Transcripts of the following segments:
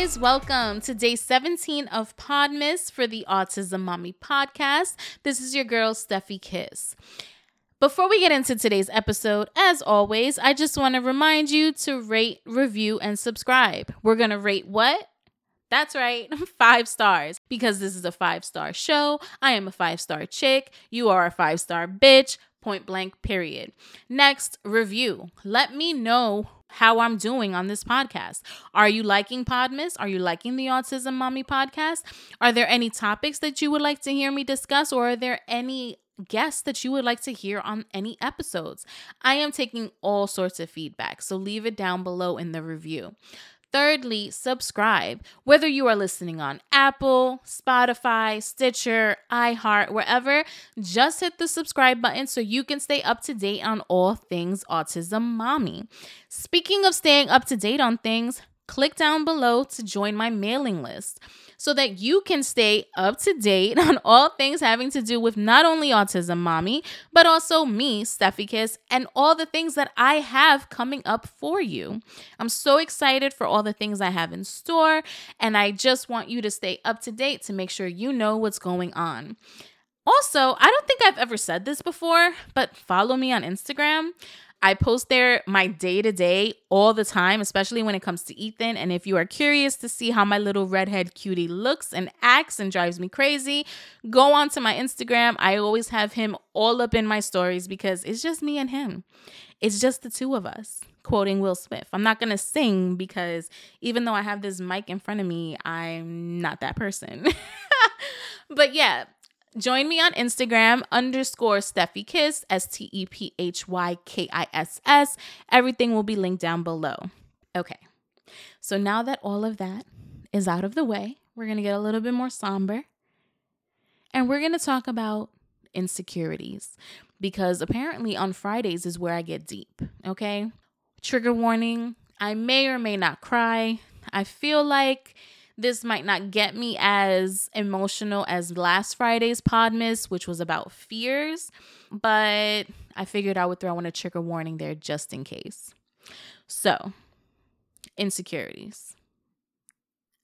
guys, welcome to day 17 of Podmas for the Autism Mami podcast. This is your girl, Stephy Kiss. Before we get into today's episode, as always, I just want to remind you to rate, review, and subscribe. We're going to rate what? That's right, five stars. Because this is a five star show. I am a five star chick. You are a five star bitch. Point blank, period. Next, review. Let me know how I'm doing on this podcast. Are you liking Podmas? Are you liking the Autism Mami podcast? Are there any topics that you would like to hear me discuss, or are there any guests that you would like to hear on any episodes? I am taking all sorts of feedback, so leave it down below in the review. Thirdly, subscribe. Whether you are listening on Apple, Spotify, Stitcher, iHeart, wherever, just hit the subscribe button so you can stay up to date on all things Autism Mami. Speaking of staying up to date on things, click down below to join my mailing list so that you can stay up to date on all things having to do with not only Autism Mami, but also me, Stephy Kiss, and all the things that I have coming up for you. I'm so excited for all the things I have in store, and I just want you to stay up to date to make sure you know what's going on. Also, I don't think I've ever said this before, but follow me on Instagram. I post there my day to day all the time, especially when it comes to Ethan. And if you are curious to see how my little redhead cutie looks and acts and drives me crazy, go on to my Instagram. I always have him all up in my stories because it's just me and him. It's just the two of us, quoting Will Smith. I'm not going to sing because even though I have this mic in front of me, I'm not that person. but yeah, Join me on Instagram underscore Stephy Kiss, S T E P H Y K I S S. Everything will be linked down below. Okay, so now that all of that is out of the way, we're to get a little bit more somber and we're to talk about insecurities because apparently on Fridays is where I get deep. Okay, trigger warning I may or may not cry. I feel like this might not get me as emotional as last Friday's Podmas, which was about fears, but I figured I would throw in a trigger warning there just in case. So, insecurities.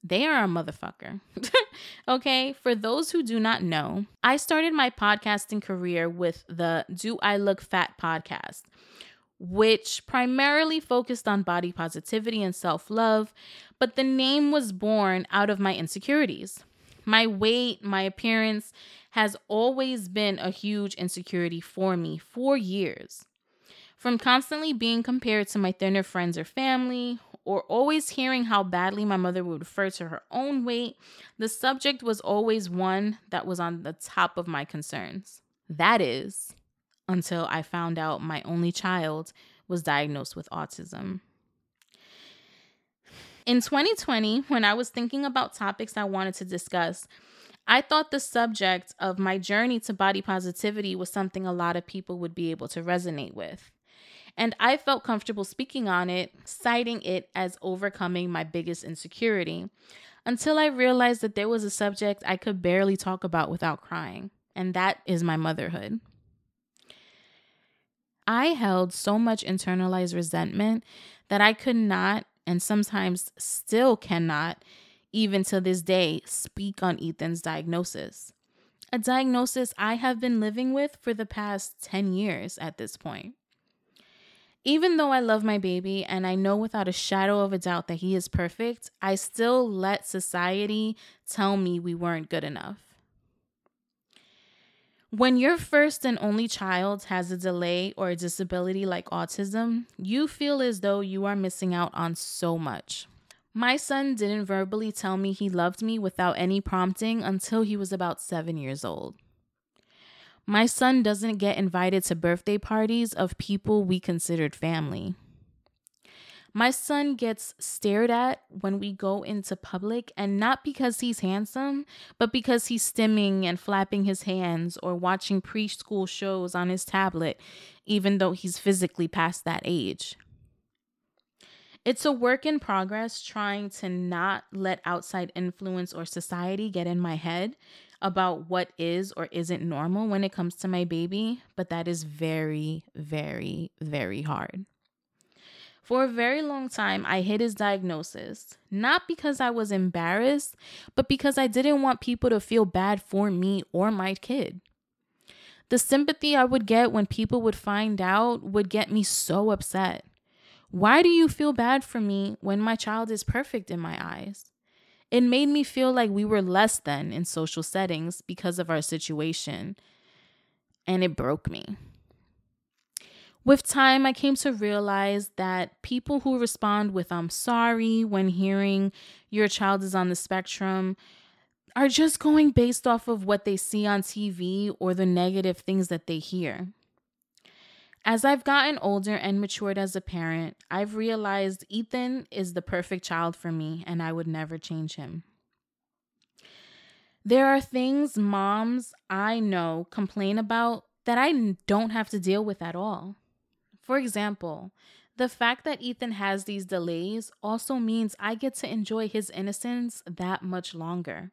They are a motherfucker. okay, for those who do not know, I started my podcasting career with the Do I Look Fat podcast which primarily focused on body positivity and self love, but the name was born out of my insecurities. My weight, my appearance has always been a huge insecurity for me for years. From constantly being compared to my thinner friends or family, or always hearing how badly my mother would refer to her own weight, the subject was always one that was on the top of my concerns. That is, until I found out my only child was diagnosed with autism. In 2020, when I was thinking about topics I wanted to discuss, I thought the subject of my journey to body positivity was something a lot of people would be able to resonate with. And I felt comfortable speaking on it, citing it as overcoming my biggest insecurity, until I realized that there was a subject I could barely talk about without crying, and that is my motherhood. I held so much internalized resentment that I could not, and sometimes still cannot, even to this day, speak on Ethan's diagnosis. A diagnosis I have been living with for the past 10 years at this point. Even though I love my baby and I know without a shadow of a doubt that he is perfect, I still let society tell me we weren't good enough. When your first and only child has a delay or a disability like autism, you feel as though you are missing out on so much. My son didn't verbally tell me he loved me without any prompting until he was about seven years old. My son doesn't get invited to birthday parties of people we considered family. My son gets stared at when we go into public, and not because he's handsome, but because he's stimming and flapping his hands or watching preschool shows on his tablet, even though he's physically past that age. It's a work in progress trying to not let outside influence or society get in my head about what is or isn't normal when it comes to my baby, but that is very, very, very hard. For a very long time, I hid his diagnosis, not because I was embarrassed, but because I didn't want people to feel bad for me or my kid. The sympathy I would get when people would find out would get me so upset. Why do you feel bad for me when my child is perfect in my eyes? It made me feel like we were less than in social settings because of our situation, and it broke me. With time, I came to realize that people who respond with I'm sorry when hearing your child is on the spectrum are just going based off of what they see on TV or the negative things that they hear. As I've gotten older and matured as a parent, I've realized Ethan is the perfect child for me and I would never change him. There are things moms I know complain about that I don't have to deal with at all. For example, the fact that Ethan has these delays also means I get to enjoy his innocence that much longer.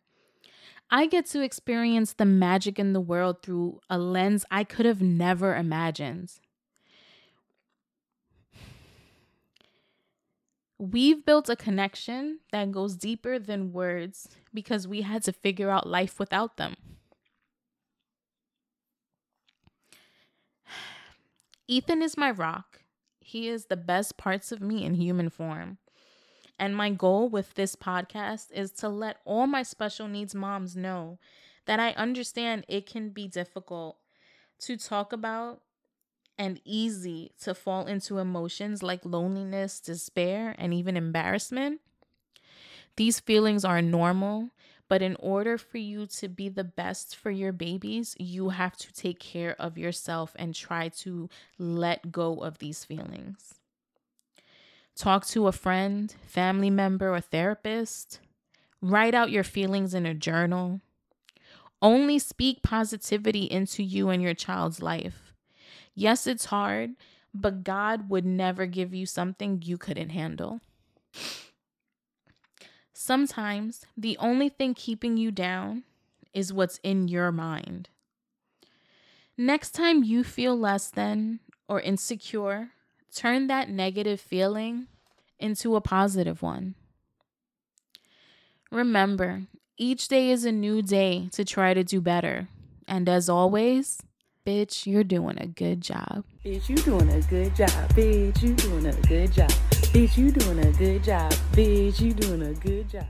I get to experience the magic in the world through a lens I could have never imagined. We've built a connection that goes deeper than words because we had to figure out life without them. Ethan is my rock. He is the best parts of me in human form. And my goal with this podcast is to let all my special needs moms know that I understand it can be difficult to talk about and easy to fall into emotions like loneliness, despair, and even embarrassment. These feelings are normal but in order for you to be the best for your babies, you have to take care of yourself and try to let go of these feelings. Talk to a friend, family member, or therapist. Write out your feelings in a journal. Only speak positivity into you and your child's life. Yes, it's hard, but God would never give you something you couldn't handle. Sometimes the only thing keeping you down is what's in your mind. Next time you feel less than or insecure, turn that negative feeling into a positive one. Remember, each day is a new day to try to do better. And as always, bitch, you're doing a good job. Bitch, you doing a good job. Bitch, you doing a good job. Bitch, you doing a good job. Bitch, you doing a good job.